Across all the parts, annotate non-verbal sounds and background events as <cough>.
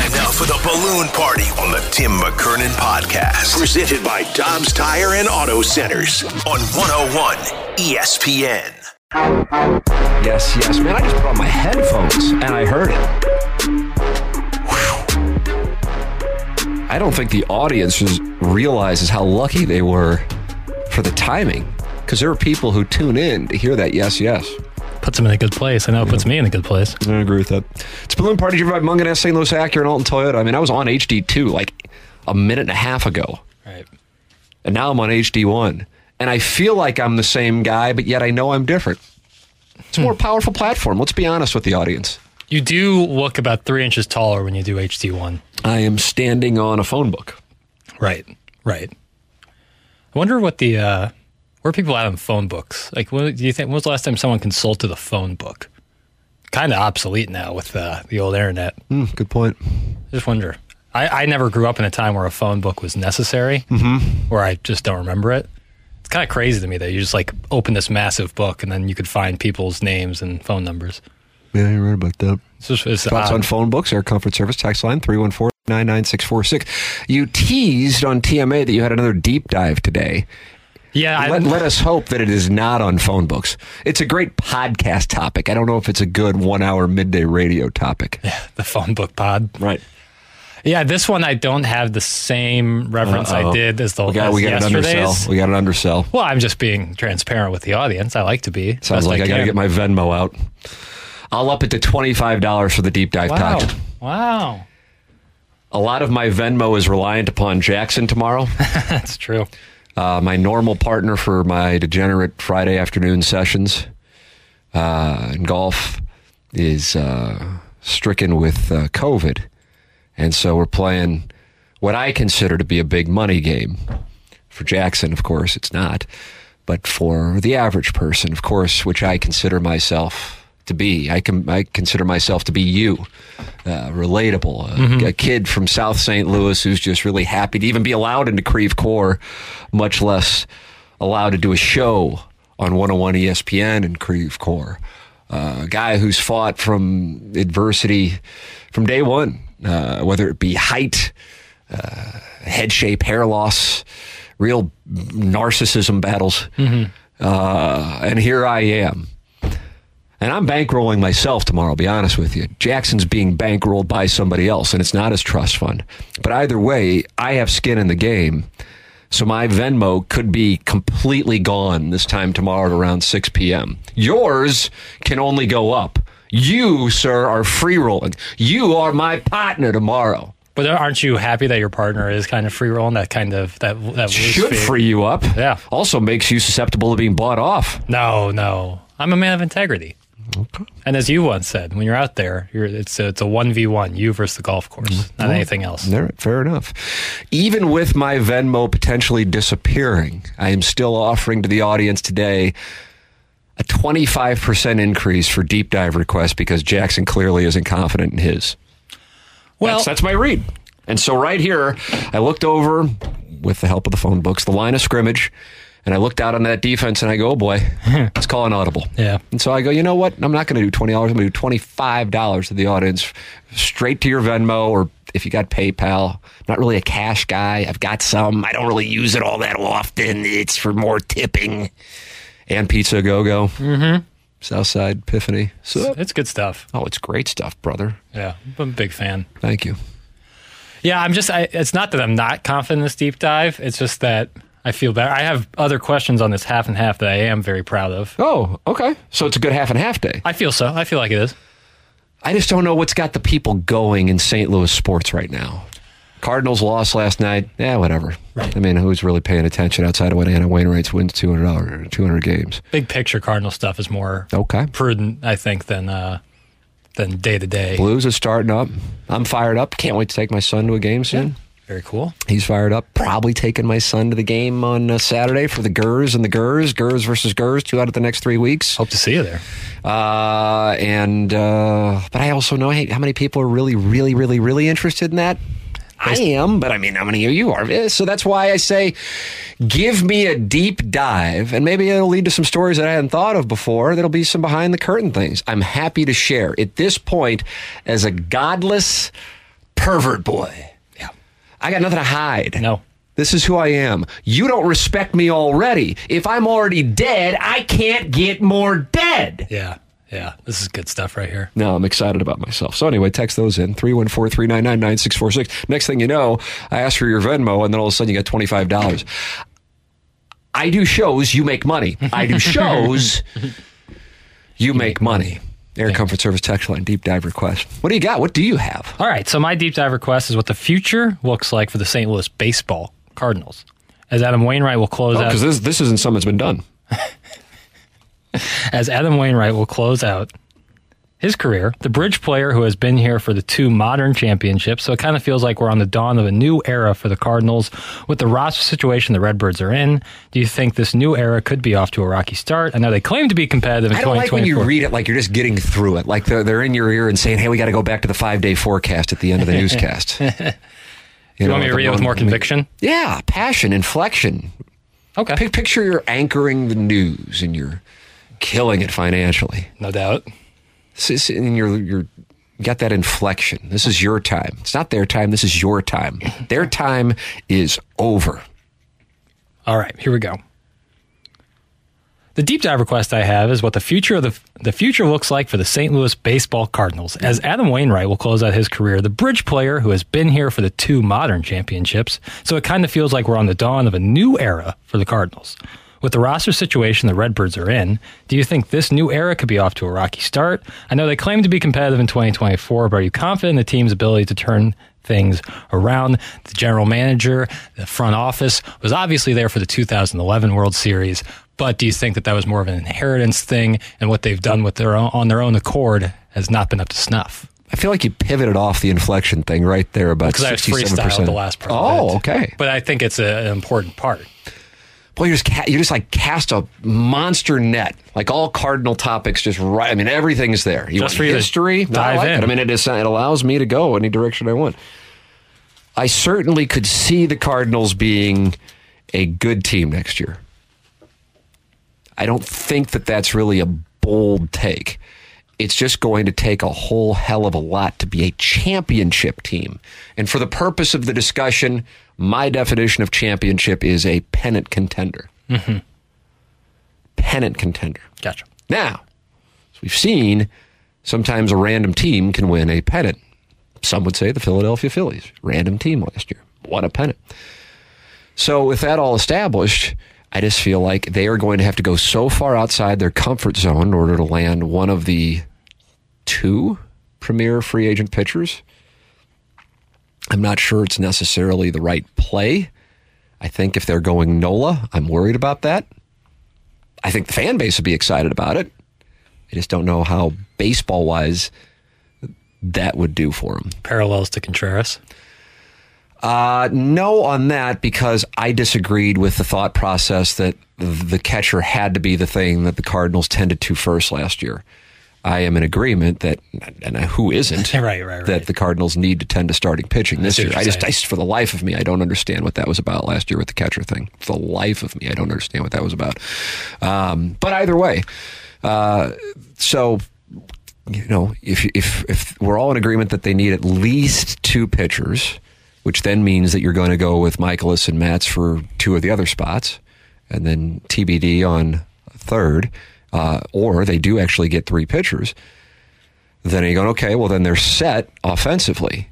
Time now for the balloon party on the Tim McKernan podcast. Presented by Dobbs Tire and Auto Centers on 101 ESPN. Yes, yes, man. I just put on my headphones and I heard it. Whew. I don't think the audience realizes how lucky they were for the timing because there are people who tune in to hear that yes, yes. Puts him in a good place. I know it puts me in a good place. I agree with that. It's Balloon Party driven by Mungenast St. Louis Acura and Alton Toyota. I mean, I was on HD2 like a minute and a half ago. Right. And now I'm on HD1. And I feel like I'm the same guy, but yet I know I'm different. It's a more powerful platform. Let's be honest with the audience. You do look about three inches taller when you do HD1. I am standing on a phone book. Right. Right. I wonder what the uh, where are people on phone books? Like, when, do you think when was the last time someone consulted a phone book? Kind of obsolete now with uh, the old internet. Mm, good point. I just wonder. I, I never grew up in a time where a phone book was necessary, mm-hmm. where I just don't remember it. It's kind of crazy to me that you just like open this massive book and then you could find people's names and phone numbers. Yeah, you're right about that. It's just, it's Thoughts odd. on phone books, Air Comfort Service, text line 314 99646. You teased on TMA that you had another deep dive today. Yeah, Let, let us hope that it is not on phone books. It's a great podcast topic. I don't know if it's a good one hour midday radio topic. Yeah, the phone book pod. Right. Yeah, this one I don't have the same reference Uh-oh. I did as the We got, we got an yesterday's. undersell. We got an undersell. Well, I'm just being transparent with the audience. I like to be. Sounds like I, got to get my Venmo out. I'll up it to $25 for the deep dive Wow. talk. Wow. A lot of my Venmo is reliant upon Jackson tomorrow. <laughs> That's true. Uh, my normal partner for my degenerate Friday afternoon sessions uh, in golf is uh, stricken with uh, COVID. And so we're playing what I consider to be a big money game. For Jackson, of course, it's not. But for the average person, of course, which I consider myself to be, I, can, I consider myself to be you, uh, relatable, a, a kid from South St. Louis who's just really happy to even be allowed into Creve Coeur, much less allowed to do a show on 101 ESPN in Creve Coeur. Uh, a guy who's fought from adversity from day one, uh, whether it be height, uh, head shape, hair loss, real narcissism battles. Uh, and here I am. And I'm bankrolling myself tomorrow, I'll be honest with you. Jackson's being bankrolled by somebody else, and it's not his trust fund. But either way, I have skin in the game. So my Venmo could be completely gone this time tomorrow at around 6 p.m. Yours can only go up. You, sir, are free rolling. You are my partner tomorrow. But aren't you happy that your partner is kind of free rolling? That kind of that that Should free you up. Yeah. Also makes you susceptible to being bought off. No, no. I'm a man of integrity. And as you once said, when you're out there, you're, it's a, it's a one v one, you versus the golf course, mm-hmm. not anything else. Right, fair enough. Even with my Venmo potentially disappearing, I am still offering to the audience today a 25% increase for deep dive requests because Jackson clearly isn't confident in his. Well, that's, that's my read. And so right here, I looked over with the help of the phone books, the line of scrimmage, and I looked out on that defense and I go, oh boy, <laughs> let's call an audible. Yeah. And so I go, you know what? I'm not going to do $20. I'm going to do $25 to the audience straight to your Venmo or if you got PayPal. I'm not really a cash guy. I've got some. I don't really use it all that often. It's for more tipping. And Pizza Go Go. Mm-hmm. Southside Epiphany. So, it's good stuff. oh, it's great stuff, brother. Yeah, I'm a big fan. Thank you. Yeah, I'm just. I, it's not that I'm not confident in this deep dive. It's just that I feel better. I have other questions on this half and half that I am very proud of. Oh, okay. So it's a good half and half day. I feel so. I feel like it is. I just don't know what's got the people going in St. Louis sports right now. Cardinals lost last night. Yeah, whatever. Right. I mean, who's really paying attention outside of when Adam Wainwright's wins two hundred dollars, two hundred games? Big picture Cardinal stuff is more Okay. prudent, I think, than uh, than day to day. Blues is starting up. I'm fired up. Can't wait to take my son to a game soon. Very cool. He's fired up. Probably taking my son to the game on uh, Saturday for the Gers and the Gers. Gers versus Gers. Two out of the next three weeks. Hope to see you there. Uh, and uh, but I also know hey, how many people are really, really, really, really interested in that. I am, but I mean, how many of you are? Eh, So that's why I say, give me a deep dive, and maybe it'll lead to some stories that I hadn't thought of before. That'll be some behind the curtain things. I'm happy to share. At this point, as a godless pervert boy. I got nothing to hide. No. This is who I am. You don't respect me already. If I'm already dead, I can't get more dead. Yeah. Yeah. This is good stuff right here. No, I'm excited about myself. So anyway, text those in 314-399-9646. Next thing you know, I ask for your Venmo and then all of a sudden you got $25. I do shows, you make money. I do <laughs> shows, you make money. Air Comfort Service text line, deep dive request. What do you got? What do you have? All right. So my deep dive request is what the future looks like for the St. Louis baseball Cardinals. As Adam Wainwright will close oh, out Because this, this isn't something that's been done. <laughs> as Adam Wainwright will close out his career, the bridge player who has been here for the two modern championships. So it kind of feels like we're on the dawn of a new era for the Cardinals. With the roster situation the Redbirds are in, do you think this new era could be off to a rocky start? I know they claim to be competitive in I don't like when you read it like you're just getting through it. Like they're, they're in your ear and saying, hey, we got to go back to the five day forecast at the end of the <laughs> newscast. <laughs> You, you want me to read it with more conviction? Yeah, passion, inflection. Okay. Pic- Picture you're anchoring the news and you're killing it financially. No doubt. And you're, you're you got that inflection. This is your time. It's not their time. This is your time. Their time is over. All right, here we go. The deep dive request I have is what the future of the the future looks like for the St. Louis Baseball Cardinals. As Adam Wainwright will close out his career, the bridge player who has been here for the two modern championships. So it kind of feels like we're on the dawn of a new era for the Cardinals. With the roster situation the Redbirds are in, do you think this new era could be off to a rocky start? I know they claim to be competitive in 2024, but are you confident in the team's ability to turn things around? The general manager, the front office was obviously there for the 2011 World Series, but do you think that that was more of an inheritance thing and what they've done with their own, on their own accord has not been up to snuff? I feel like you pivoted off the inflection thing right there about Because I was freestyled the last part. Oh, okay. But I think it's a, an important part. Boy, you just ca- you just like cast a monster net, like all cardinal topics. Just right. I mean, everything's there. You Just want for you to history? No, I dive like in. it. I mean, it is. It allows me to go any direction I want. I certainly could see the Cardinals being a good team next year. I don't think that that's really a bold take. It's just going to take a whole hell of a lot to be a championship team. And for the purpose of the discussion, my definition of championship is a pennant contender. Mm-hmm. Pennant contender. Gotcha. Now, as we've seen, sometimes a random team can win a pennant. Some would say the Philadelphia Phillies, random team last year, won a pennant. So, with that all established, I just feel like they are going to have to go so far outside their comfort zone in order to land one of the two premier free agent pitchers. I'm not sure it's necessarily the right play. I think if they're going Nola, I'm worried about that. I think the fan base would be excited about it. I just don't know how baseball wise that would do for them. Parallels to Contreras. Uh, no, on that because I disagreed with the thought process that the catcher had to be the thing that the Cardinals tended to first last year. I am in agreement that, and who isn't, <laughs> Right, right, right. that the Cardinals need to tend to starting pitching this year. I just. I just, for the life of me, I don't understand what that was about last year with the catcher thing. For the life of me, I don't understand what that was about. Um, but either way, uh, so you know, if if if we're all in agreement that they need at least two pitchers, which then means that you're going to go with Mikolas and Matz for two of the other spots, and then TBD on third, uh, or they do actually get three pitchers, then you're going, okay, well then they're set offensively.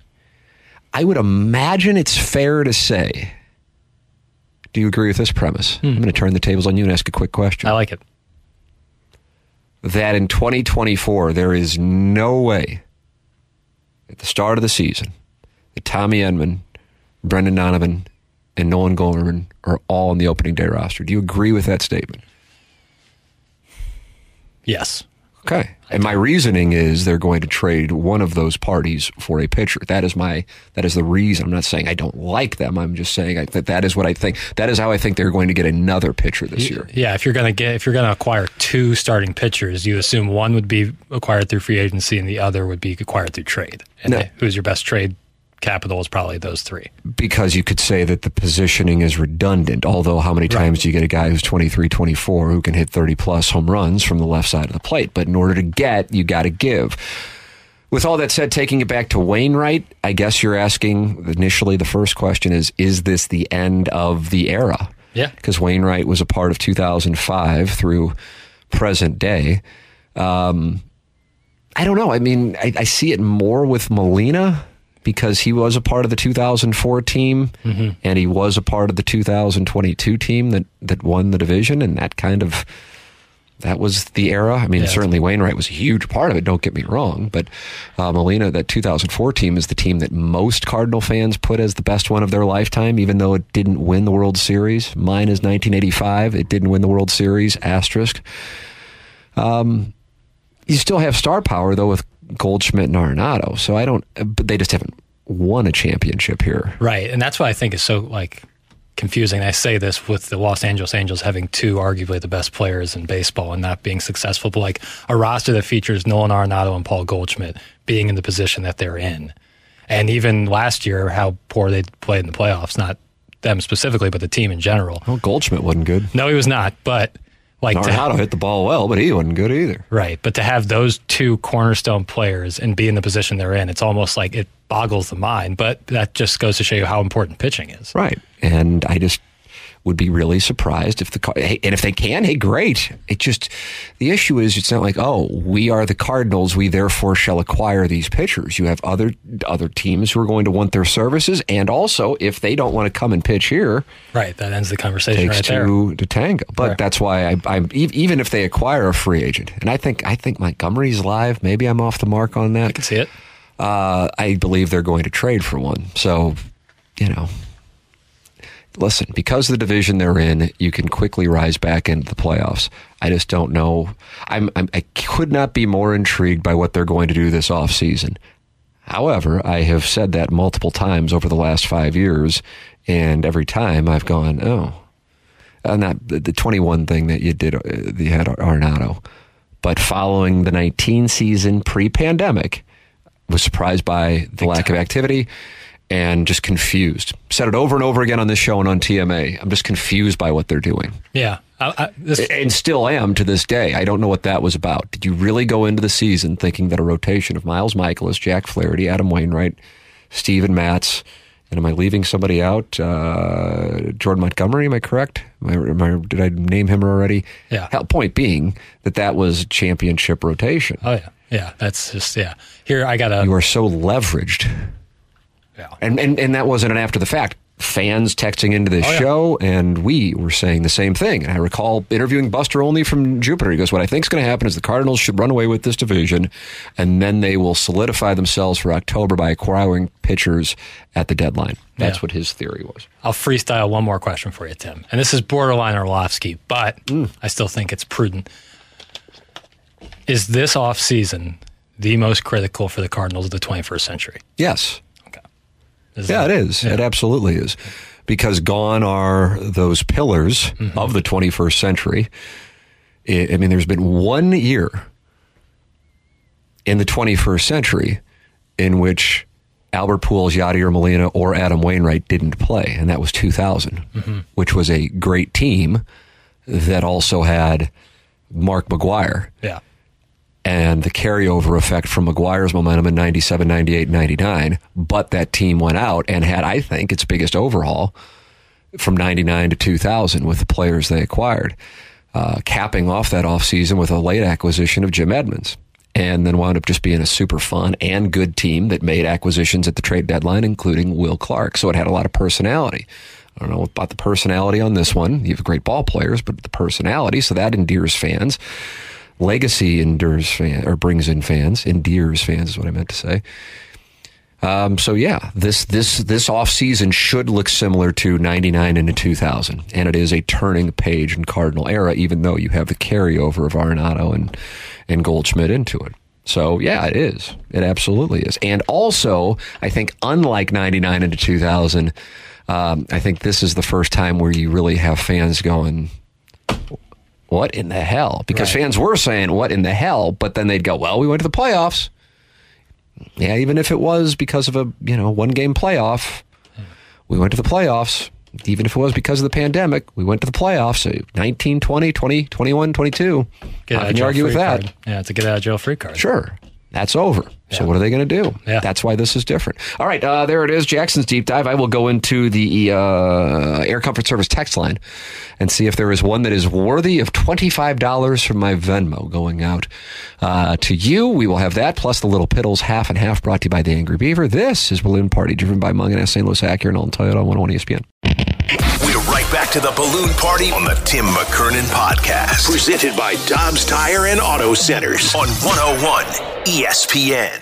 I would imagine it's fair to say. Do you agree with this premise? I'm going to turn the tables on you and ask a quick question I like it. that in 2024 there is no way at the start of the season that Tommy Edman, Brendan Donovan, and Nolan Gorman are all on the opening day roster. Do you agree with that statement? Yes. Okay. And my reasoning is they're going to trade one of those parties for a pitcher. That is my that is the reason. I'm not saying I don't like them. I'm just saying I, that that is what I think. That is how I think they're going to get another pitcher this year. Yeah, if you're going to get if you're going to acquire two starting pitchers, you assume one would be acquired through free agency and the other would be acquired through trade. And No. who's your best trade capital is probably those three. because you could say that the positioning is redundant. Although, how many times do you get a guy who's 23, 24 who can hit 30 plus home runs from the left side of the plate? But in order to get, you got to give. With all that said, taking it back to Wainwright, I guess you're asking initially the first question is Is this the end of the era? Yeah. Because Wainwright was a part of 2005 through present day. Um, I don't know. I mean, I, I see it more with Molina because he was a part of the 2004 team and he was a part of the 2022 team that, that won the division. And that kind of, that was the era. I mean, Yeah. certainly Wainwright was a huge part of it. Don't get me wrong. But uh, Molina, that 2004 team is the team that most Cardinal fans put as the best one of their lifetime, even though it didn't win the World Series. Mine is 1985. It didn't win the World Series, asterisk. Um, You still have star power though with Goldschmidt and Arenado. So I don't, but they just haven't won a championship here. Right. And that's why I think is so like confusing. I say this with the Los Angeles Angels having two arguably the best players in baseball and not being successful, but like a roster that features Nolan Arenado and Paul Goldschmidt being in the position that they're in. And even last year, how poor they played in the playoffs, not them specifically, but the team in general. Well, Goldschmidt wasn't good. No, he was not, but like how to- Arenado hit the ball well, but he wasn't good either. Right. But to have those two cornerstone players and be in the position they're in, it's almost like it boggles the mind. But that just goes to show you how important pitching is. Right. And I just would be really surprised if the Car- and if they can, hey, great. It just the issue is it's not like oh we are the Cardinals, we therefore shall acquire these pitchers. You have other other teams who are going to want their services, and also if they don't want to come and pitch here, Right. That ends the conversation takes right there. two to tango. But Right. that's why I, I'm even if they acquire a free agent, and I think I think Montgomery's live. Maybe I'm off the mark on that. I can see it. Uh, I believe they're going to trade for one. So, you know, listen, because of the division they're in, you can quickly rise back into the playoffs. I just don't know. I'm, I'm I could not be more intrigued by what they're going to do this offseason. However, I have said that multiple times over the last five years, and every time I've gone, oh, and that the, the 21 thing that you did, uh, you had Arenado. But following the 19 season pre-pandemic, was surprised by the lack of activity and just confused. Said it over and over again on this show and on TMA. I'm just confused by what they're doing. Yeah. I, I, this, And still am to this day. I don't know what that was about. Did you really go into the season thinking that a rotation of Miles Mikolas, Jack Flaherty, Adam Wainwright, Steven Matz, and am I leaving somebody out? Uh, Jordan Montgomery, am I correct? Am I, am I, did I name him already? Yeah. Hell, point being that that was championship rotation. oh, yeah. Yeah. That's just, yeah. Here, I got to. You are so leveraged. Yeah. And, and and that wasn't an after the fact. Fans texting into this Oh, yeah. show, and we were saying the same thing. And I recall interviewing Buster Olney from Jupiter. He goes, "What I think is going to happen is the Cardinals should run away with this division, and then they will solidify themselves for October by acquiring pitchers at the deadline." That's Yeah. what his theory was. I'll freestyle one more question for you, Tim. And this is borderline Orlovsky, but Mm. I still think it's prudent. Is this offseason the most critical for the Cardinals of the 21st century? Yes, yeah, that- it is. It absolutely is, because gone are those pillars Mm-hmm. of the 21st century. I mean, there's been one year in the 21st century in which Albert Pujols, Yadier Molina, or Adam Wainwright didn't play, and that was 2000, which was a great team that also had Mark McGwire Yeah. And the carryover effect from McGwire's momentum in 97, 98, 99. But that team went out and had, I think, its biggest overhaul from 99 to 2000 with the players they acquired, uh, capping off that offseason with a late acquisition of Jim Edmonds. And then wound up just being a super fun and good team that made acquisitions at the trade deadline, including Will Clark. So it had a lot of personality. I don't know about the personality on this one. You have great ball players, but the personality, so that endears fans. Legacy endures fan or brings in fans, endears fans is what I meant to say. Um, so yeah, this this this off season should look similar to '99 into 2000, and it is a turning page in Cardinal era, even though you have the carryover of Arenado and and Goldschmidt into it. So yeah, it is. It absolutely is. And also, I think unlike '99 into 2000, um, I think this is the first time where you really have fans going, "What in the hell?" Because Right. fans were saying, "What in the hell?" But then they'd go, "Well, we went to the playoffs." Yeah, even if it was because of a you know one game playoff, we went to the playoffs. Even if it was because of the pandemic, we went to the playoffs. So 19, 20, 20, 21, 22. Get How can you argue with that? card. Yeah, it's a get out of jail free card. Sure. That's over. So what are they going to do? Yeah. That's why this is different. All right, uh, there it is. Jackson's deep dive. I will go into the uh, Air Comfort Service text line and see if there is one that is worthy of twenty five dollars from my Venmo going out uh, to you. We will have that plus the Little Piddles half and half brought to you by the Angry Beaver. This is Balloon Party driven by Mungenast, St. Louis Acura, and Alton Toyota on 101 ESPN. We're right back to the balloon party on the Tim McKernan podcast. Presented by Dobbs Tire and Auto Centers on 101 ESPN.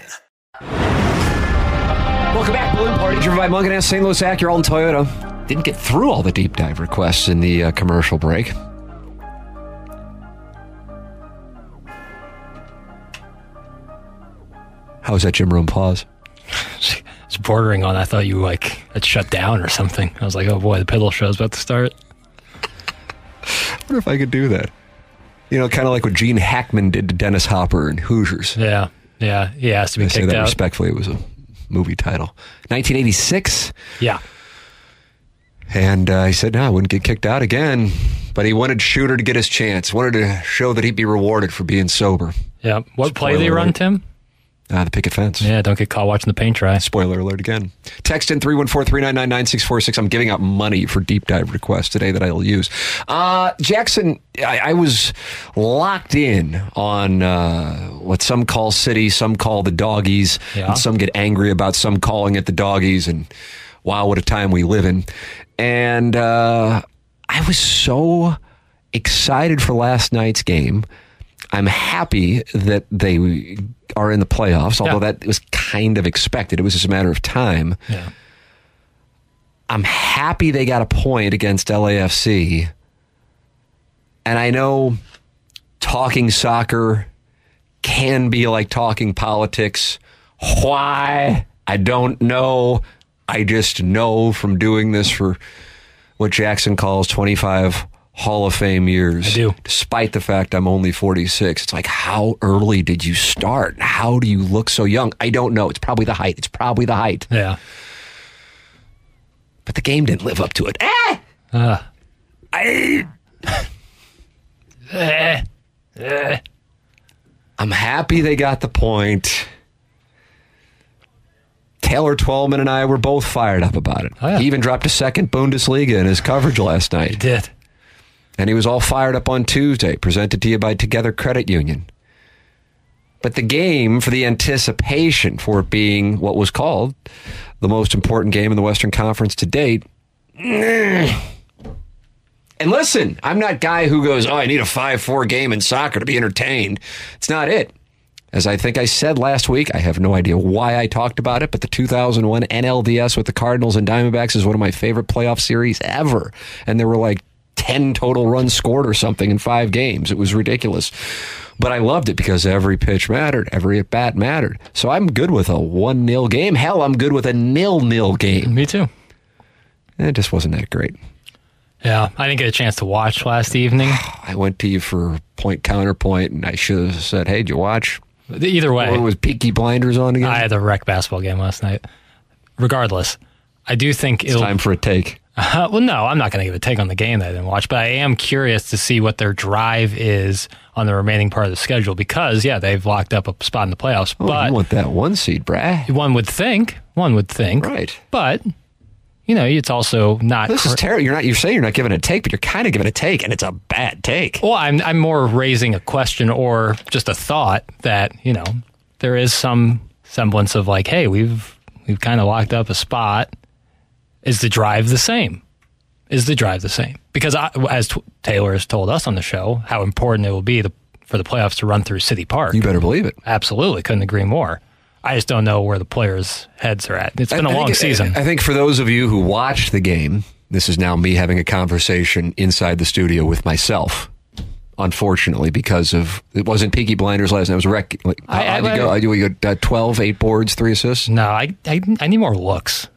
Welcome back, to Balloon Party, driven by Mungenast, St. Louis Acura, and Toyota. Didn't get through all the deep dive requests in the uh, commercial break. How was that Jim Room pause? <laughs> It's bordering on. I thought you like had shut down or something. I was like, oh boy, the piddle show's about to start. I wonder if I could do that. You know, kind of like what Gene Hackman did to Dennis Hopper and Hoosiers. Yeah, yeah, he has to be I say that out. respectfully. It was a movie title. 1986. Yeah, And uh, he said, no, I wouldn't get kicked out again. But he wanted Shooter to get his chance, wanted to show that he'd be rewarded for being sober. yeah. What play Spoiler did he run. Tim? Uh, the picket fence. Yeah, don't get caught watching the paint dry. Spoiler alert again. Text in 314-399-9646. I'm giving out money for deep dive requests today that I'll use. Uh, Jackson, I, I was locked in on uh, what some call city, some call the doggies, Yeah. and some get angry about some calling it the doggies. And wow, what a time we live in. And uh, I was so excited for last night's game. I'm happy that they are in the playoffs, although Yeah. that was kind of expected. It was just a matter of time. Yeah, I'm happy they got a point against LAFC. And I know talking soccer can be like talking politics. Why? I don't know. I just know from doing this for what Jackson calls 25 Hall of Fame years. I do. Despite the fact I'm only 46. It's like, how early did you start? How do you look so young? I don't know. It's probably the height. It's probably the height. yeah. But the game didn't live up to it. Eh! Uh, I, <laughs> eh, eh. I'm happy they got the point. Taylor Twellman and I were both fired up about it. Oh, yeah. He even dropped a second Bundesliga in his coverage last night. He did. And he was all fired up on Tuesday, presented to you by Together Credit Union. But the game, for the anticipation for it being what was called the most important game in the Western Conference to date. And listen, I'm not guy who goes, "Oh, I need a 5-4 game in soccer to be entertained." It's not it. As I think I said last week, I have no idea why I talked about it, but the 2001 NLDS with the Cardinals and Diamondbacks is one of my favorite playoff series ever. And there were like 10 total runs scored or something in five games. It was ridiculous. But I loved it because every pitch mattered, every at bat mattered. So I'm good with a 1 0 game. Hell, I'm good with a nil nil game. Me too. It just wasn't that great. Yeah, I didn't get a chance to watch last evening. <sighs> I went to you for point counterpoint, and I should have said, "Hey, did you watch? Either way, What was Peaky Blinders on again?" I had a rec basketball game last night. Regardless, I do think it's time for a take. Uh, well, no, I'm not going to give a take on the game that I didn't watch, but I am curious to see what their drive is on the remaining part of the schedule because, yeah, they've locked up a spot in the playoffs. Oh, but you want that one seed, brah? one would think, one would think, Right. But you know, it's also not. This is terrible. You're not. You're saying you're not giving a take, but you're kind of giving a take, and it's a bad take. Well, I'm I'm more raising a question or just a thought that you know there is some semblance of like, hey, we've we've kind of locked up a spot. Is the drive the same? Is the drive the same? Because I, as t- Taylor has told us on the show, how important it will be to, for the playoffs to run through City Park. You better believe it. Absolutely, couldn't agree more. I just don't know where the players' heads are at. It's been I- a I long think- season. I think for those of you who watched the game, this is now me having a conversation inside the studio with myself. Unfortunately, because of it wasn't Peaky Blinders last night. It was Rec. Like, I- you I- go? You you got uh, 12, eight boards, three assists. no, I, I I need more looks.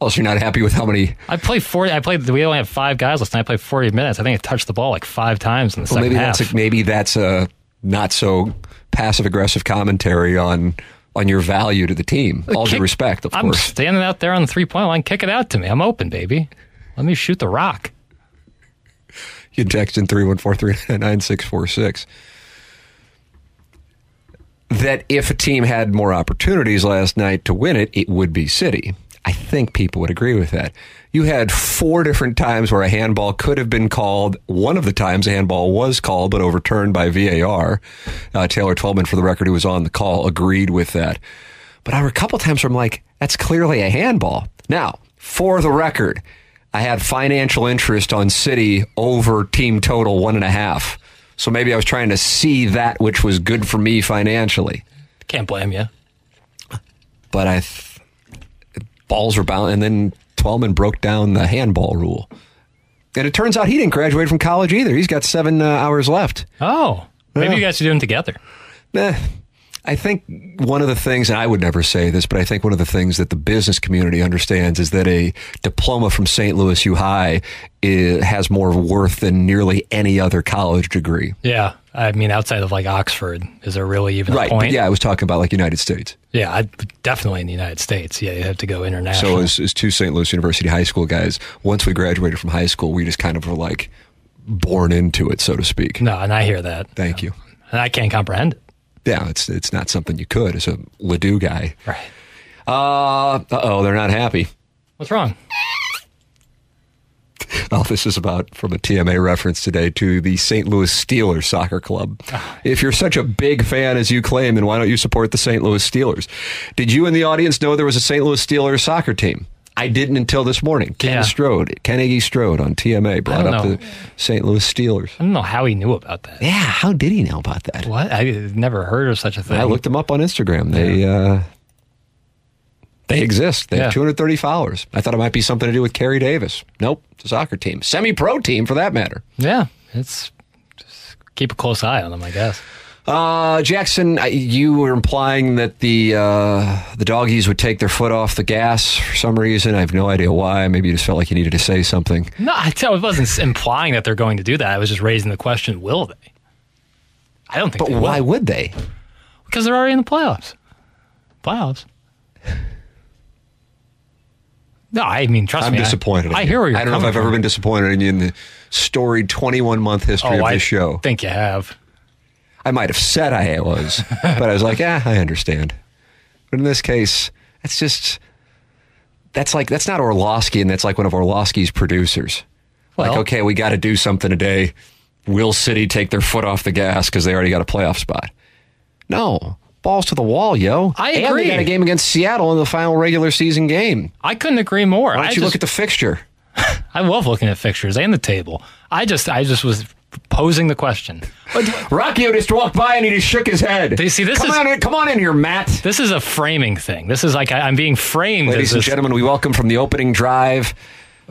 Also, you're not happy with how many? I played forty. I played. We only have five guys last night. I played forty minutes. I think I touched the ball like five times in the Well, second maybe half. that's a, maybe that's a not so passive aggressive commentary on on your value to the team. All due respect, of I'm course. standing out there on the three point line. Kick it out to me. I'm open, baby. Let me shoot the rock. You can text in 314-399-9646. That if a team had more opportunities last night to win it, it would be City. I think people would agree with that. You had four different times where a handball could have been called. One of the times a handball was called, but overturned by VAR. Uh, Taylor Twellman, for the record, who was on the call, agreed with that. But there were a couple times where I'm like, that's clearly a handball. Now, for the record, I had financial interest on City over team total one and a half. So maybe I was trying to see that which was good for me financially. Can't blame you. But I, th- balls were bound, and then Twellman broke down the handball rule. And it turns out he didn't graduate from college either. He's got seven uh, hours left. Oh, maybe Yeah. you guys should do them together. Eh, I think one of the things, and I would never say this, but I think one of the things that the business community understands is that a diploma from St. Louis U High i has more worth than nearly any other college degree. Yeah, I mean, outside of like Oxford, is there really even right. a point? Yeah, I was talking about like United States. yeah, I, definitely in the United States. Yeah, you have to go international. So as, as two St. Louis University high school guys, once we graduated from high school, we just kind of were like born into it, so to speak. no, and I hear that, Thank you. and I can't comprehend it. Yeah, it's it's not something you could as a Ladue guy. Right? Uh oh, they're not happy. What's wrong? <laughs> This is about from a TMA reference today to the St. Louis Steelers soccer club. If you're such a big fan as you claim, then why don't you support the St. Louis Steelers? Did you in the audience know there was a St. Louis Steelers soccer team? I didn't until this morning. Ken Yeah. Strode, Ken Iggy Strode on TMA brought up know. the St. Louis Steelers. I don't know how he knew about that. Yeah, how did he know about that? What? I never heard of such a thing. I looked them up on Instagram. They uh, they exist. They have 230 followers. I thought it might be something to do with Kerry Davis. Nope, it's a soccer team, semi-pro team for that matter. Yeah, it's just keep a close eye on them, I guess. Uh, Jackson, you were implying that the uh, the doggies would take their foot off the gas for some reason. I have no idea why. Maybe you just felt like you needed to say something. No, I I wasn't implying that they're going to do that. I was just raising the question: Will they? I don't think. So. But why will. would they? Because they're already in the playoffs. Playoffs. No, I mean, trust me. I'm me. I- disappointed. in I, you. hear where you're I don't know if I've ever been disappointed in you in the storied 21 month history Oh, of I this show. think you have. I might have said I was, <laughs> but I was like, yeah, I understand. But in this case, that's just that's like that's not Orlovsky, and that's like one of Orlovsky's producers. like, okay, we got to do something today. Will City take their foot off the gas because they already got a playoff spot? No, balls to the wall, yo. I And agree. they got a game against Seattle in the final regular season game. I couldn't agree more. Why I don't you just, look at the fixture? <laughs> I love looking at fixtures and the table. I just, I just was posing the question. But Rocky just walked by and he just shook his head. You see, this come is- on in, come on in here, Matt. this is a framing thing. This is like I, I'm being framed. Ladies as and this- gentlemen, we welcome from the opening drive.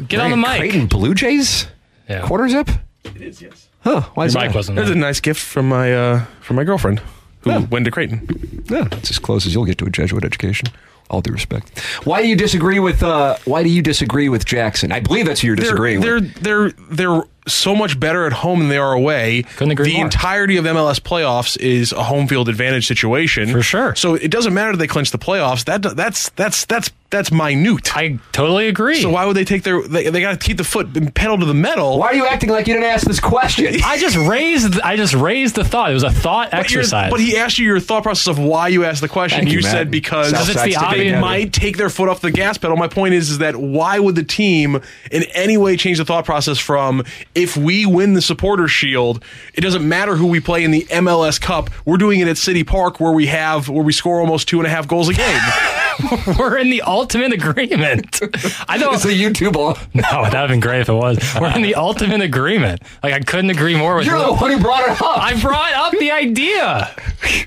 Get on the mic. Creighton Blue Jays? Yeah. Quarter zip? It is, yes. Huh, why is Your mic that? wasn't That's a nice gift from my uh, from my girlfriend who went to Creighton. Yeah, it's as close as you'll get to a Jesuit education. All due respect. Why do you disagree with uh, why do you disagree with Jackson? I believe that's who you're They're disagreeing they're they're they're so much better at home than they are away. Couldn't agree the more. entirety of MLS playoffs is a home field advantage situation For sure. So it doesn't matter that they clinch the playoffs. That that's that's that's that's minute. I totally agree. so why would they take their? They, they got to keep the foot pedal to the metal. Why are you acting like you didn't ask this question? <laughs> I just raised, I just raised the thought. It was a thought But exercise. But he asked you your thought process of why you asked the question. Thank you, you said because South it's the obvious- they might take their foot off the gas pedal. My point is, is that why would the team in any way change the thought process from if we win the supporter shield, it doesn't matter who we play in the MLS Cup. We're doing it at City Park where we have where we score almost two and a half goals a game. <laughs> <laughs> We're in the ultimate agreement. I don't. It's a YouTube on. <laughs> No, that'd have been great if it was. We're in the ultimate agreement. Like I couldn't agree more with it. You're you. the one who brought it up. I brought up the idea.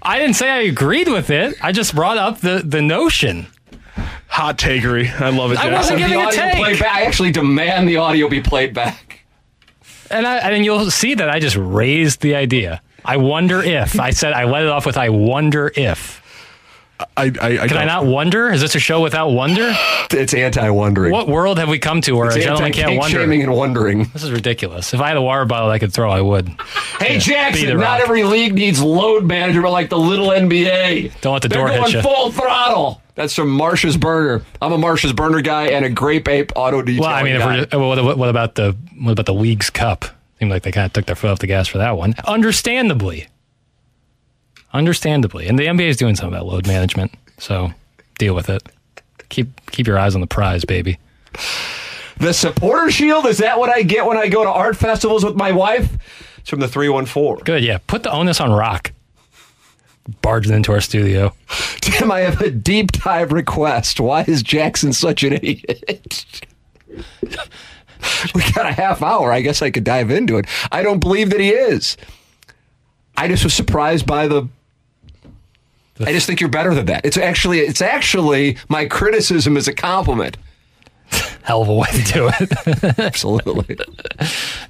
I didn't say I agreed with it. I just brought up the, the notion. Hot takery. I love it, I wasn't the giving a take. played back. I actually demand the audio be played back. And I and you'll see that I just raised the idea. I wonder if I said I let it off with I wonder if. I, I, I Can I not wonder? Is this a show without wonder? <gasps> It's anti-wondering. What world have we come to where It's a gentleman can't wonder? shaming and wondering. This is ridiculous. If I had a water bottle I could throw, I would. Hey it, Jackson, not every league needs load management like the little NBA. Don't let the They're door hit you. full throttle. That's from Marsh's Burner. I'm a Marsh's Burner guy and a Grape Ape auto detailing Well, I mean, if we're, uh, what, what, what about the what about the league's cup? Seemed like they kind of took their foot off the gas for that one. Understandably, understandably, and the NBA is doing something about load management. So deal with it. Keep keep your eyes on the prize, baby. The supporter shield, is that what I get when I go to art festivals with my wife? It's from the 314. Good, yeah. Put the onus on Rock. Barging into our studio. <laughs> Tim, I have a deep dive request. Why is Jackson such an idiot? <laughs> we got a half hour. I guess I could dive into it. I don't believe that he is. I just was surprised by the. I just think you're better than that. It's actually, it's actually my criticism is a compliment. Hell of a way to do it. <laughs> Absolutely.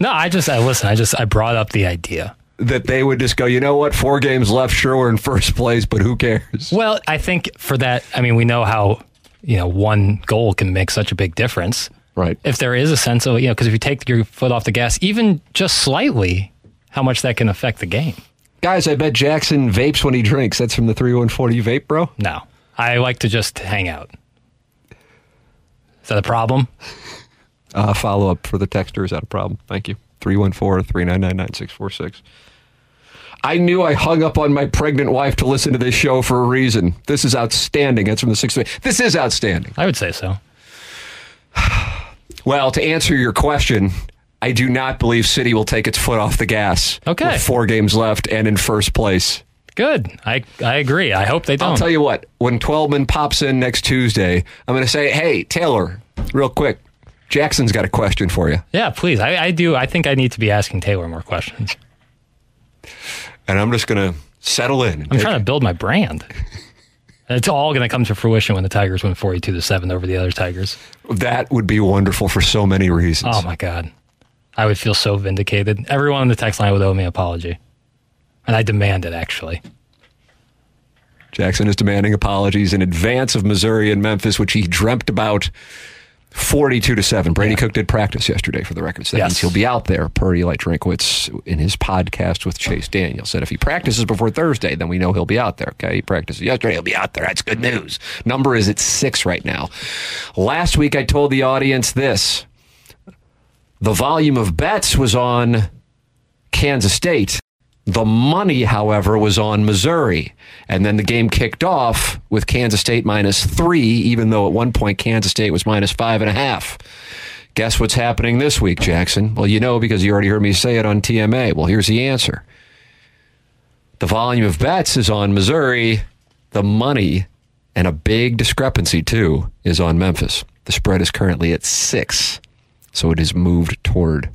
no, I just I listen. I just I brought up the idea. that they would just go, you know what, four games left, sure we're in first place, but who cares? Well, I think for that, I mean, we know how you know one goal can make such a big difference. Right. If there is a sense of you know, because if you take your foot off the gas, even just slightly, how much that can affect the game. Guys, I bet Jackson vapes when he drinks. That's from the 314. You vape, bro? No, I like to just hang out. Is that a problem? Uh, follow up for the texter. Is that a problem? Thank you. 314 399 9646. I knew I hung up on my pregnant wife to listen to this show for a reason. This is outstanding. That's from the sixth. This is outstanding. I would say so. <sighs> Well, to answer your question, I do not believe City will take its foot off the gas. Okay. With four games left and in first place. Good. I I agree. I hope they don't. I'll tell you what, when Twellman pops in next Tuesday, I'm going to say, hey, Taylor, real quick, Jackson's got a question for you. yeah, please. I, I do. I think I need to be asking Taylor more questions. And I'm just going to settle in. I'm trying to build my brand. It's all going to come to fruition when the Tigers win 42 to 7 over the other Tigers. That would be wonderful for so many reasons. Oh my god. I would feel so vindicated. Everyone on the text line would owe me an apology. And I demand it actually. Jackson is demanding apologies in advance of Missouri and Memphis, which he dreamt about 42 to 7. Brady Cook did practice yesterday for the record. So that Yes. means he'll be out there, per Eli Drinkwitz in his podcast with Chase Daniel. Said if he practices before Thursday, then we know he'll be out there. Okay. He practiced yesterday, he'll be out there. That's good news. Number is at six right now. Last week, I told the audience this the volume of bets was on Kansas State. The money, however, was on Missouri. And then the game kicked off with Kansas State minus three, even though at one point Kansas State was minus five and a half. Guess what's happening this week, Jackson? Well, you know because you already heard me say it on TMA. Well, here's the answer the volume of bets is on Missouri, the money, and a big discrepancy, too, is on Memphis. The spread is currently at six, so it has moved toward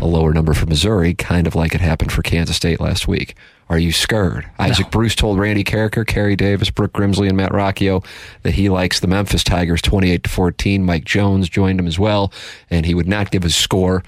a lower number for Missouri, kind of like it happened for Kansas State last week. Are you scared? Isaac Bruce told Randy Karraker, Kerry Davis, Brooke Grimsley, and Matt Rocchio that he likes the Memphis Tigers 28 to 14. Mike Jones joined him as well, and he would not give his score,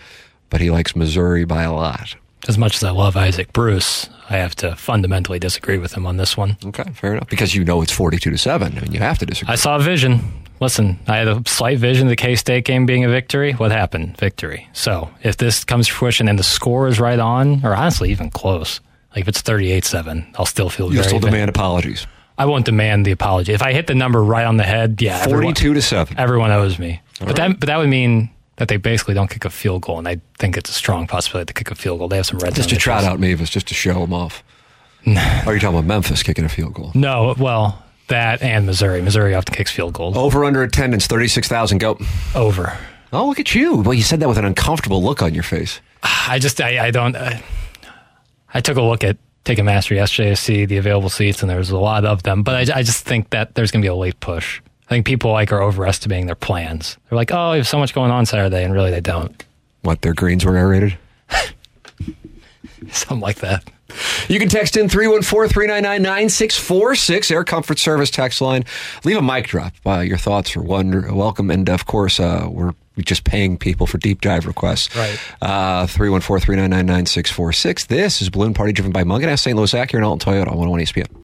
but he likes Missouri by a lot. As much as I love Isaac Bruce, I have to fundamentally disagree with him on this one. Okay, fair enough. Because you know it's 42 to 7, and you have to disagree. I saw a vision. Listen, I had a slight vision of the K State game being a victory. What happened? Victory. So if this comes to fruition and the score is right on, or honestly even close, like if it's 38 7, I'll still feel good. you very still demand apologies. I won't demand the apology. If I hit the number right on the head, yeah, everyone, 42 to 7. everyone owes me. but that but that would mean that they basically don't kick a field goal, and I think it's a strong possibility to kick a field goal. They have some red Just to trot out Mevis, just to show them off. <laughs> Are you talking about Memphis kicking a field goal? No, well, that and Missouri. Missouri often kicks field goals. Over under attendance, 36,000. Go. Over. Oh, look at you. Well, you said that with an uncomfortable look on your face. I just I, I don't. Uh, I took a look at Ticketmaster, see the available seats, and there's a lot of them. But I, I just think that there's going to be a late push. I think people like are overestimating their plans. They're like, oh, we have so much going on Saturday, and really they don't. What their greens were aerated? <laughs> Something like that. You can text in 314 399 9646, Air Comfort Service text line. Leave a mic drop. Uh, your thoughts are wonder, welcome. And of course, uh, we're just paying people for deep dive requests. Right. Uh, 314 399 9646. This is Balloon Party driven by Mungenast St. Louis Acura and Alton Toyota on 101 ESPN.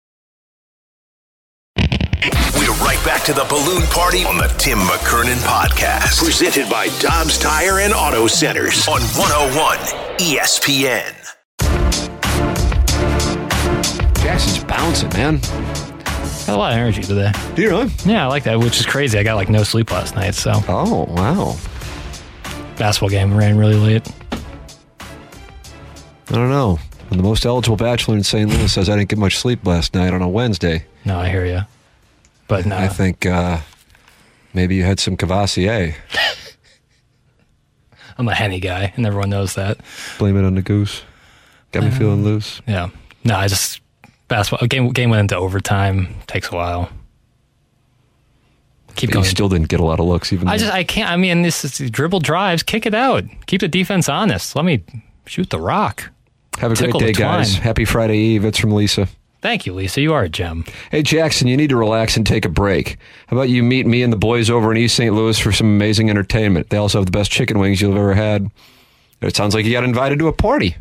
Back to the balloon party on the Tim McKernan podcast. Presented by Dobbs Tire and Auto Centers on 101 ESPN. Jackson's bouncing, man. Got a lot of energy today. Do you know? Yeah, I like that, which is crazy. I got like no sleep last night, so Oh, wow. basketball game ran really late. I don't know. When the most eligible bachelor in St. Louis says I didn't get much sleep last night on a Wednesday, No, I hear you. But no, I think uh, maybe you had some Courvoisier. <laughs> I'm a henny guy, and everyone knows that. Blame it on the goose. Got me Uh, feeling loose. Yeah. No, I just basketball game game went into overtime. Takes a while. Keep But going. you still didn't get a lot of looks, even I though- just I can't. I mean, this is dribble drives. Kick it out. Keep the defense honest. Let me shoot the rock. Have a great day, guys. Happy Friday Eve. It's from Lisa. Thank you, Lisa. You are a gem. Hey, Jackson, you need to relax and take a break. How about you meet me and the boys over in East St. Louis for some amazing entertainment? They also have the best chicken wings you've ever had. It sounds like you got invited to a party.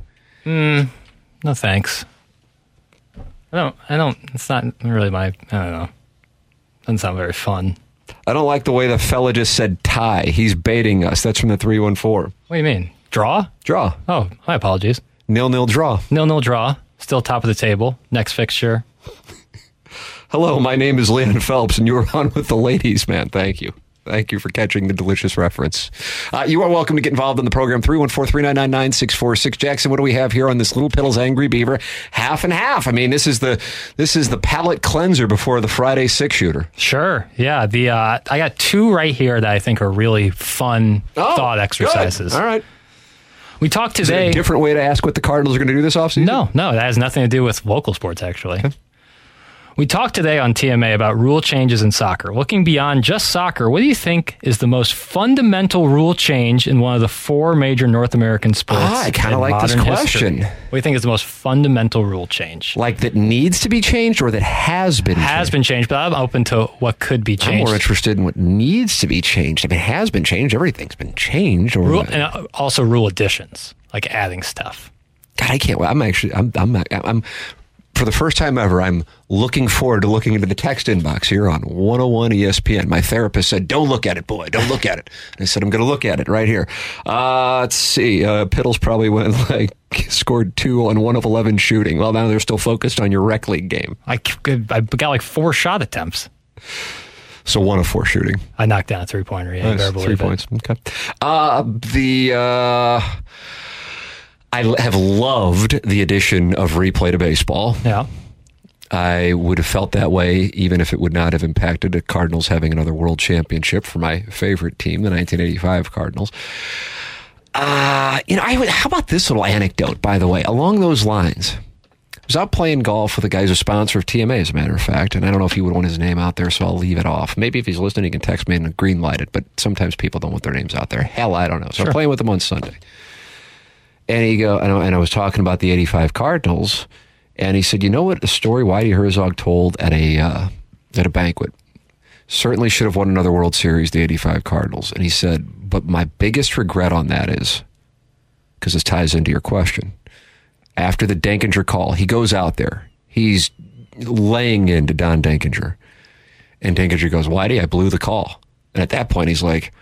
Hmm. No thanks. I don't. I don't. It's not really my. I don't know. Doesn't sound very fun. I don't like the way the fella just said tie. He's baiting us. That's from the 314. What do you mean? Draw? Draw. Oh, my apologies. Nil nil draw. Nil nil draw. Still top of the table. Next fixture. Hello, my name is Leon Phelps, and you are on with the ladies, man. Thank you. Thank you for catching the delicious reference. Uh, you are welcome to get involved in the program. 314 399 9646. Jackson, what do we have here on this Little Piddles Angry Beaver? Half and half. I mean, this is the this is the palate cleanser before the Friday six shooter. Sure. Yeah. The uh, I got two right here that I think are really fun thought exercises. Oh, Good. All right. We talked Is there today. a different way to ask what the Cardinals are going to do this offseason? No, no, that has nothing to do with local sports, actually. We talked today on TMA about rule changes in soccer. Looking beyond just soccer, what do you think is the most fundamental rule change in one of the four major North American sports? Ah, I kinda like this question. history? What do you think is the most fundamental rule change? Like that needs to be changed or that has been Has changed? been changed, but I'm open to what could be changed. I'm more interested in what needs to be changed. I mean, it has been changed. Everything's been changed. Or Rule, and uh, also rule additions, like adding stuff. God, I can't. wait. I'm actually. I'm. I'm. I'm. For the first time ever, I'm looking forward to looking into the text inbox here on 101 ESPN. My therapist said, "Don't look at it, boy. Don't look at it." And I said, "I'm going to look at it right here." Uh, let's see. Uh, Piddles probably went <laughs> like scored two on one of eleven shooting. Well, now they're still focused on your rec league game. I, I got like four shot attempts. So one of four shooting. I knocked down a three pointer. Yeah, Nice. Three believe it. points. Okay. Uh, the uh, I have loved the addition of replay to baseball. Yeah. I would have felt that way even if it would not have impacted the Cardinals having another World Championship for my favorite team, the 1985 Cardinals. Uh, you know, I would, how about this little anecdote, by the way, along those lines? I was out playing golf with a guy who's a sponsor of TMA, as a matter of fact, and I don't know if he would want his name out there, so I'll leave it off. Maybe if he's listening, he can text me and green light it, but sometimes people don't want their names out there. Hell, I don't know. So I'm playing with him on Sunday. And he go, and I, and I was talking about the 85 Cardinals, And he said, "You know what? A story Whitey Herzog told at a uh, at a banquet certainly should have won another World Series, the '85 Cardinals." And he said, "But my biggest regret on that is because this ties into your question. After the Denkinger call, he goes out there. He's laying into Don Denkinger. and Denkinger goes, "Whitey, I blew the call." And at that point, he's like.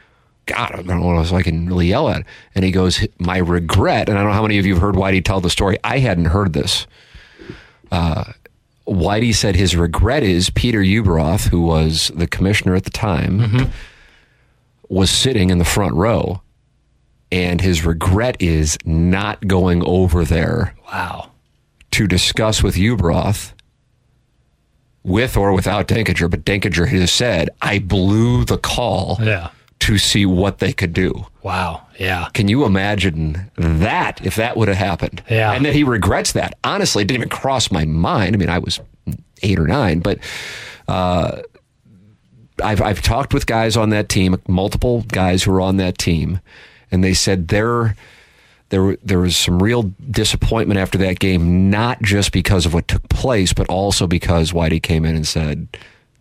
God, I don't know what else I can really yell at. And he goes, My regret, and I don't know how many of you have heard Whitey tell the story. I hadn't heard this. Uh, Whitey said his regret is Peter Ueberroth, who was the commissioner at the time, was sitting in the front row. And his regret is not going over there Wow. to discuss with Ueberroth, with or without Denkinger, but Denkinger has said, I blew the call Yeah. To see what they could do. Wow. Yeah. Can you imagine that if that would have happened? Yeah. And that he regrets that. Honestly, it didn't even cross my mind. I mean, I was eight or nine, but uh, I've, I've talked with guys on that team, multiple guys who were on that team, and they said there, there, there was some real disappointment after that game, not just because of what took place, but also because Whitey came in and said,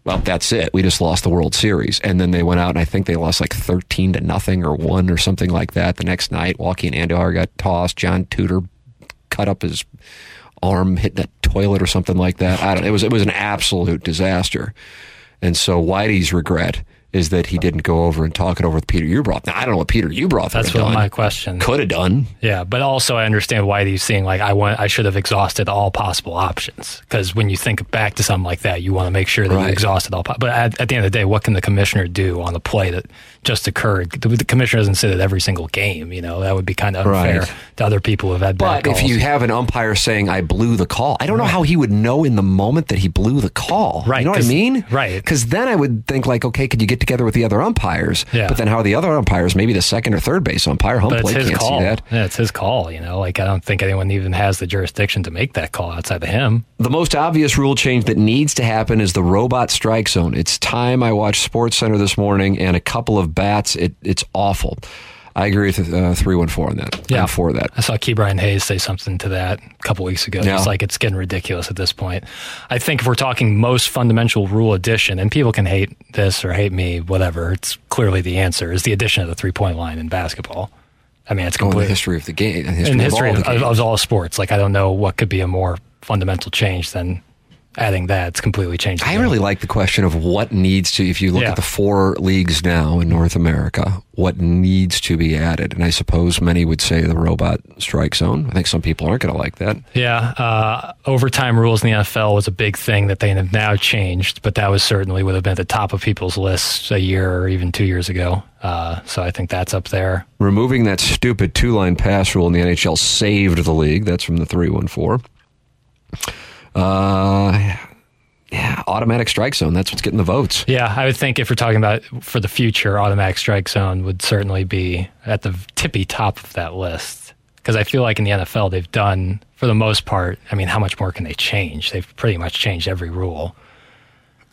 well, that's it. We just lost the World Series. And then they went out and I think they lost like 13 to nothing or one or something like that the next night. Joaquin Andujar got tossed. John Tudor cut up his arm, hitting a toilet or something like that. I don't It was, it was an absolute disaster. And so Whitey's regret is that he didn't go over and talk it over with Peter Ueberroth. Now, I don't know what Peter Ueberroth That's what done. my question. Could have done. Yeah, but also I understand why he's saying like I want I should have exhausted all possible options because when you think back to something like that, you want to make sure that Right. you exhausted all. Po- but at, at the end of the day, what can the commissioner do on the play that just occurred? The, the commissioner doesn't sit at every single game. You know that would be kind of unfair Right. to other people who've had bad But if you have an umpire saying, I blew the call, I don't know how he would know in the moment that he blew the call. Right, You know what I mean? right. Because then I would think, like, okay, could you get together with the other umpires? Yeah. But then how are the other umpires, maybe the second or third base umpire, home but it's plate his can't call. see that. Yeah, it's his call. You know, like I don't think anyone even has the jurisdiction to make that call outside of him. The most obvious rule change that needs to happen is the robot strike zone. It's time I watched Sports Center this morning and a couple of bats. It, it's awful. I agree with uh, 314 on that. Yeah. I'm for that. I saw Ke'Bryan Hayes say something to that a couple weeks ago. Yeah. It's like it's getting ridiculous at this point. I think if we're talking most fundamental rule addition, and people can hate this or hate me, whatever, it's clearly the answer is the addition of the three point line in basketball. I mean, it's Oh, in the history of the game. in the history in of history all of, the games. of all sports. Like I don't know what could be a more fundamental change than adding that. It's completely changed. I game. really like the question of what needs to, if you look Yeah. at the four leagues now in North America, what needs to be added. And I suppose many would say the robot strike zone. I think some people aren't going to like that. Yeah, uh, overtime rules in the NFL was a big thing that they have now changed, but that was certainly would have been at the top of people's lists a year or even two years ago. Uh, so I think that's up there. Removing that stupid two line pass rule in the NHL saved the league. That's from the 314. Uh, yeah, automatic strike zone. That's what's getting the votes. Yeah, I would think if we're talking about for the future, automatic strike zone would certainly be at the tippy top of that list. Because I feel like in the NFL, they've done, for the most part, I mean, how much more can they change? They've pretty much changed every rule.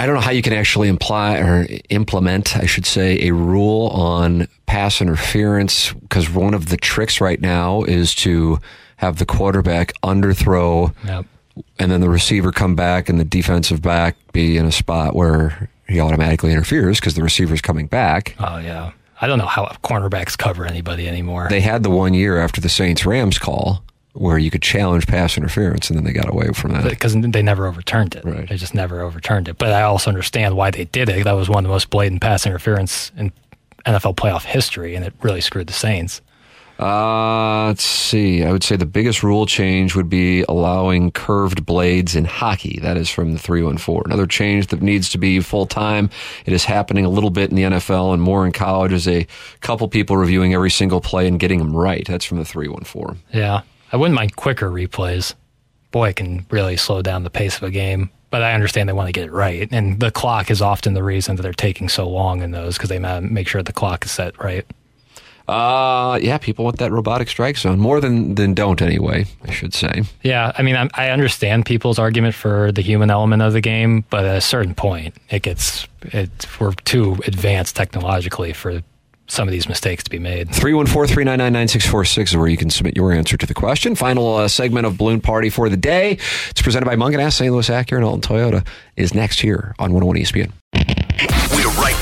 I don't know how you can actually imply or implement, I should say, a rule on pass interference because one of the tricks right now is to have the quarterback underthrow Yep. And then the receiver come back and the defensive back be in a spot where he automatically interferes because the receiver's coming back. Oh, yeah. I don't know how cornerbacks cover anybody anymore. They had the one year after the Saints Rams call where you could challenge pass interference and then they got away from that. because they never overturned it. Right. They just never overturned it. But I also understand why they did it. That was one of the most blatant pass interference in NFL playoff history, and it really screwed the Saints. Uh, let's see. I would say the biggest rule change would be allowing curved blades in hockey. That is from the 314. Another change that needs to be full time. It is happening a little bit in the NFL and more in college is a couple people reviewing every single play and getting them right. That's from the 314. Yeah, I wouldn't mind quicker replays. Boy, it can really slow down the pace of a game. But I understand they want to get it right, and the clock is often the reason that they're taking so long in those because they make sure the clock is set right. Uh, yeah, people want that robotic strike zone more than, than don't anyway, I should say. Yeah, I mean, I'm, I understand people's argument for the human element of the game, but at a certain point, it gets it, we're too advanced technologically for some of these mistakes to be made. 314 399 9646 is where you can submit your answer to the question. Final uh, segment of Balloon Party for the day. It's presented by Mungenast St. Louis Acura and Alton Toyota is next here on 101 ESPN.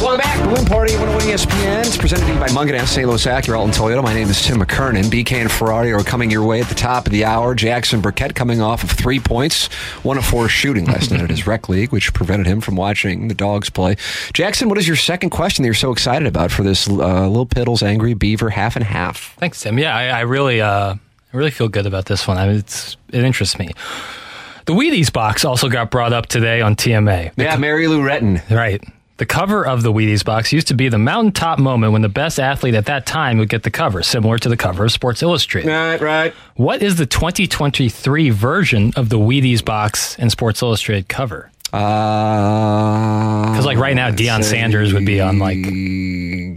Welcome back. Balloon Party 101 ESPN. It's presented to you by Mungenast St. Louis Acura, Alton Toyota. My name is Tim McKernan. BK and Ferrari are coming your way at the top of the hour. Jackson Burkett coming off of three points, one of four shooting last night at his <laughs> rec league, which prevented him from watching the dogs play. Jackson, what is your second question that you're so excited about for this uh, Little Piddles Angry Beaver half and half? Thanks, Tim. Yeah, I, I really, uh, I really feel good about this one. I mean, it's it interests me. The Wheaties box also got brought up today on TMA. Yeah, Mary Lou Retton. Right. The cover of the Wheaties box used to be the mountaintop moment when the best athlete at that time would get the cover, similar to the cover of Sports Illustrated. Right, right. What is the 2023 version of the Wheaties box and Sports Illustrated cover? Uh, because, Because like right now, Deion Sanders would be on like.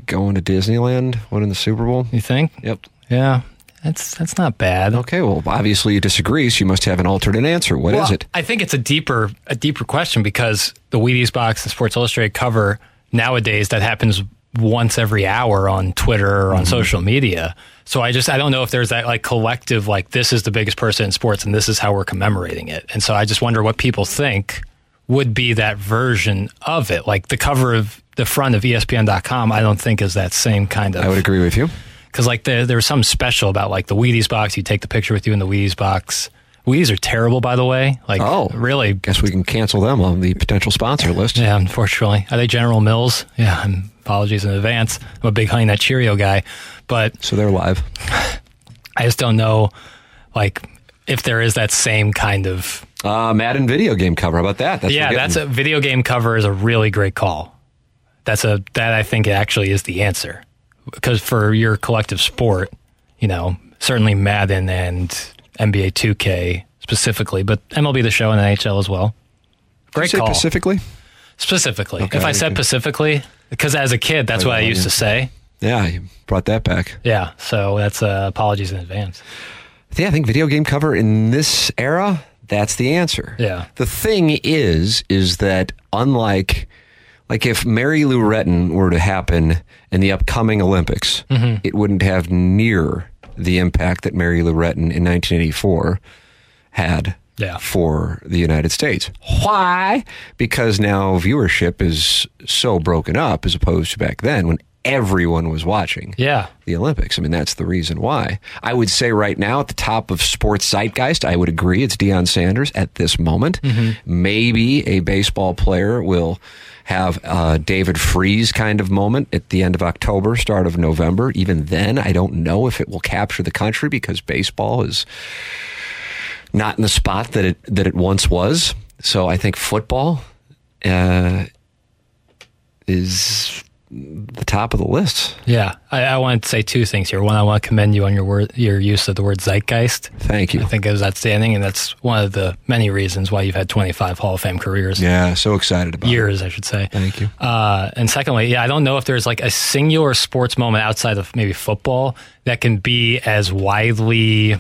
going to Disneyland, winning the Super Bowl. You think? Yep. Yeah, that's that's not bad. Okay, well, obviously you disagree, so you must have an alternate answer. What is Well, it? I think it's a deeper a deeper question because the Wheaties box and Sports Illustrated cover nowadays that happens once every hour on Twitter or on Mm-hmm. social media. So I just I don't know if there's that like collective like this is the biggest person in sports and this is how we're commemorating it. And so I just wonder what people think would be that version of it. Like the cover of the front of ESPN.com, I don't think is that same kind of I would agree with you. Because like the, there was something special about like the Wheaties box. You take the picture with you in the Wheaties box. Wheaties are terrible, by the way. Like, Oh. really? Guess we can cancel them on the potential sponsor list. Yeah, unfortunately. Are they General Mills? Yeah, apologies in advance. I'm a big Honey Nut Cheerio guy, but So they're live. <sighs> I just don't know, like, if there is that same kind of. Uh, Madden video game cover. How about that? That's yeah, that's a video game cover is a really great call. That's a that I think actually is the answer because for your collective sport, you know, certainly Madden and NBA 2K specifically, but MLB the Show and NHL as well. Great Say call. Specifically? Specifically, Okay, if I said specifically, because as a kid, that's what I used to say. Yeah, you brought that back. Yeah, so that's uh, apologies in advance. Yeah, I think video game cover in this era, that's the answer. Yeah. The thing is, is that unlike, like if Mary Lou Retton were to happen in the upcoming Olympics, Mm-hmm. it wouldn't have near the impact that Mary Lou Retton in 1984 had Yeah. for the United States. Why? Because now viewership is so broken up as opposed to back then when everyone was watching Yeah, the Olympics. I mean, that's the reason why. I would say right now at the top of sports zeitgeist, I would agree it's Deion Sanders at this moment. Maybe a baseball player will have a David Freese kind of moment at the end of October, start of November. Even then, I don't know if it will capture the country because baseball is not in the spot that it that it once was. So I think football uh, is the top of the list. yeah. I, I want to say two things here. One, I want to commend you on your word, your use of the word zeitgeist. Thank you. I think it was outstanding, and that's one of the many reasons why you've had 25 Hall of Fame careers. Yeah, so excited about it. Years, I should say. Thank you. Uh, and secondly, yeah, I don't know if there's like a singular sports moment outside of maybe football that can be as widely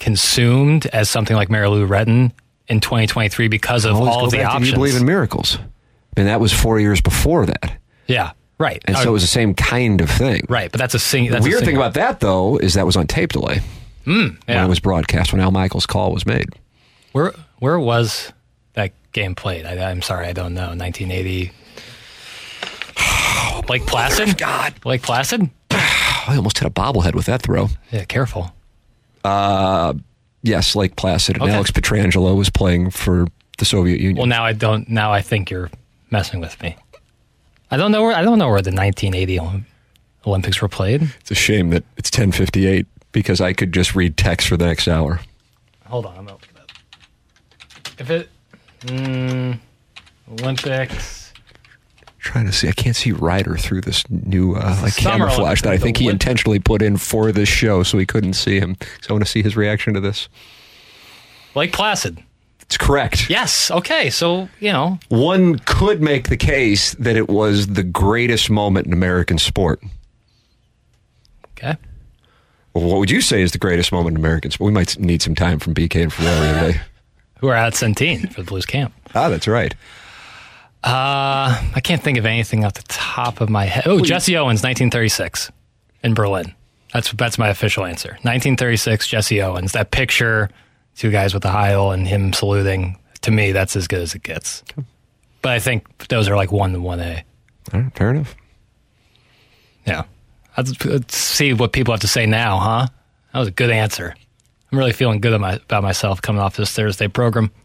consumed as something like Mary Lou Retton in 2023 because of all of the options. You believe in miracles. And that was four years before that. yeah, right. And so Uh, it was the same kind of thing. right, but that's a sing. That's the weird thing about that, though, is that was on tape delay when yeah. it was broadcast, when Al Michaels' call was made. Where where was that game played? I, I'm sorry, I don't know. 1980. <sighs> Lake Placid. God. Lake Placid. Oh, <sighs> I almost hit a bobblehead with that throw. Yeah, careful. Yes, Lake Placid. And Okay. Alex Pietrangelo was playing for the Soviet Union. Well, now I don't. Now I think you're messing with me. I don't know where. I don't know where the 1980 Olympics were played. it's a shame that it's 1058 because I could just read text for the next hour. Hold on, I'm gonna look it up. If it mm, Olympics. Trying to see. I can't see Ryder through this new uh, like camouflage Olympics, that I think he intentionally put in for this show so he couldn't see him. So I want to see his reaction to this. Lake Placid. It's correct. Yes. Okay. So you know. One could make the case that it was the greatest moment in American sport. Okay. Well, what would you say is the greatest moment in American sport? We might need some time from BK and Ferrari today. <laughs> Who are at Centene for the Blues camp? Ah, that's right. Uh, I can't think of anything off the top of my head. Oh, Jesse Owens, 1936, in Berlin. That's that's my official answer. 1936, Jesse Owens. That picture, two guys with the heil and him saluting. To me, that's as good as it gets. But I think those are like one to one A. All right, fair enough. Yeah. Let's, see what people have to say now, huh? That was a good answer. I'm really feeling good about, myself coming off this Thursday program. <laughs>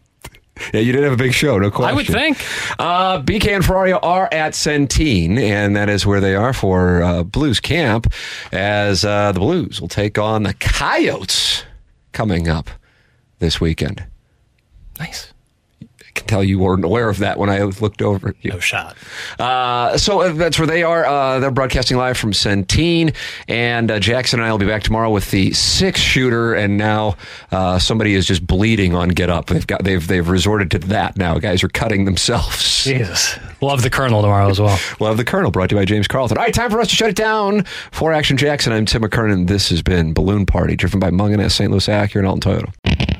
Yeah, you did have a big show, no question. I would think. Uh, BK and Ferrari are at Centene, and that is where they are for uh, Blues camp, as uh, the Blues will take on the Coyotes coming up this weekend. Nice. I can tell you weren't aware of that when I looked over at you. No shot. Uh, so uh, that's where they are. Uh, they're broadcasting live from Centene, and uh, Jackson and I will be back tomorrow with the six shooter. And now uh, somebody is just bleeding on Get Up. They've got they've they've resorted to that now. Guys are cutting themselves. Jesus. Love the Colonel tomorrow as well. <laughs> Have the Colonel brought to you by James Carlton. All right, time for us to shut it down. For Action Jackson, I'm Tim McKernan. This has been Balloon Party, driven by Mungenast, St. Louis Acura, and Alton Toyota.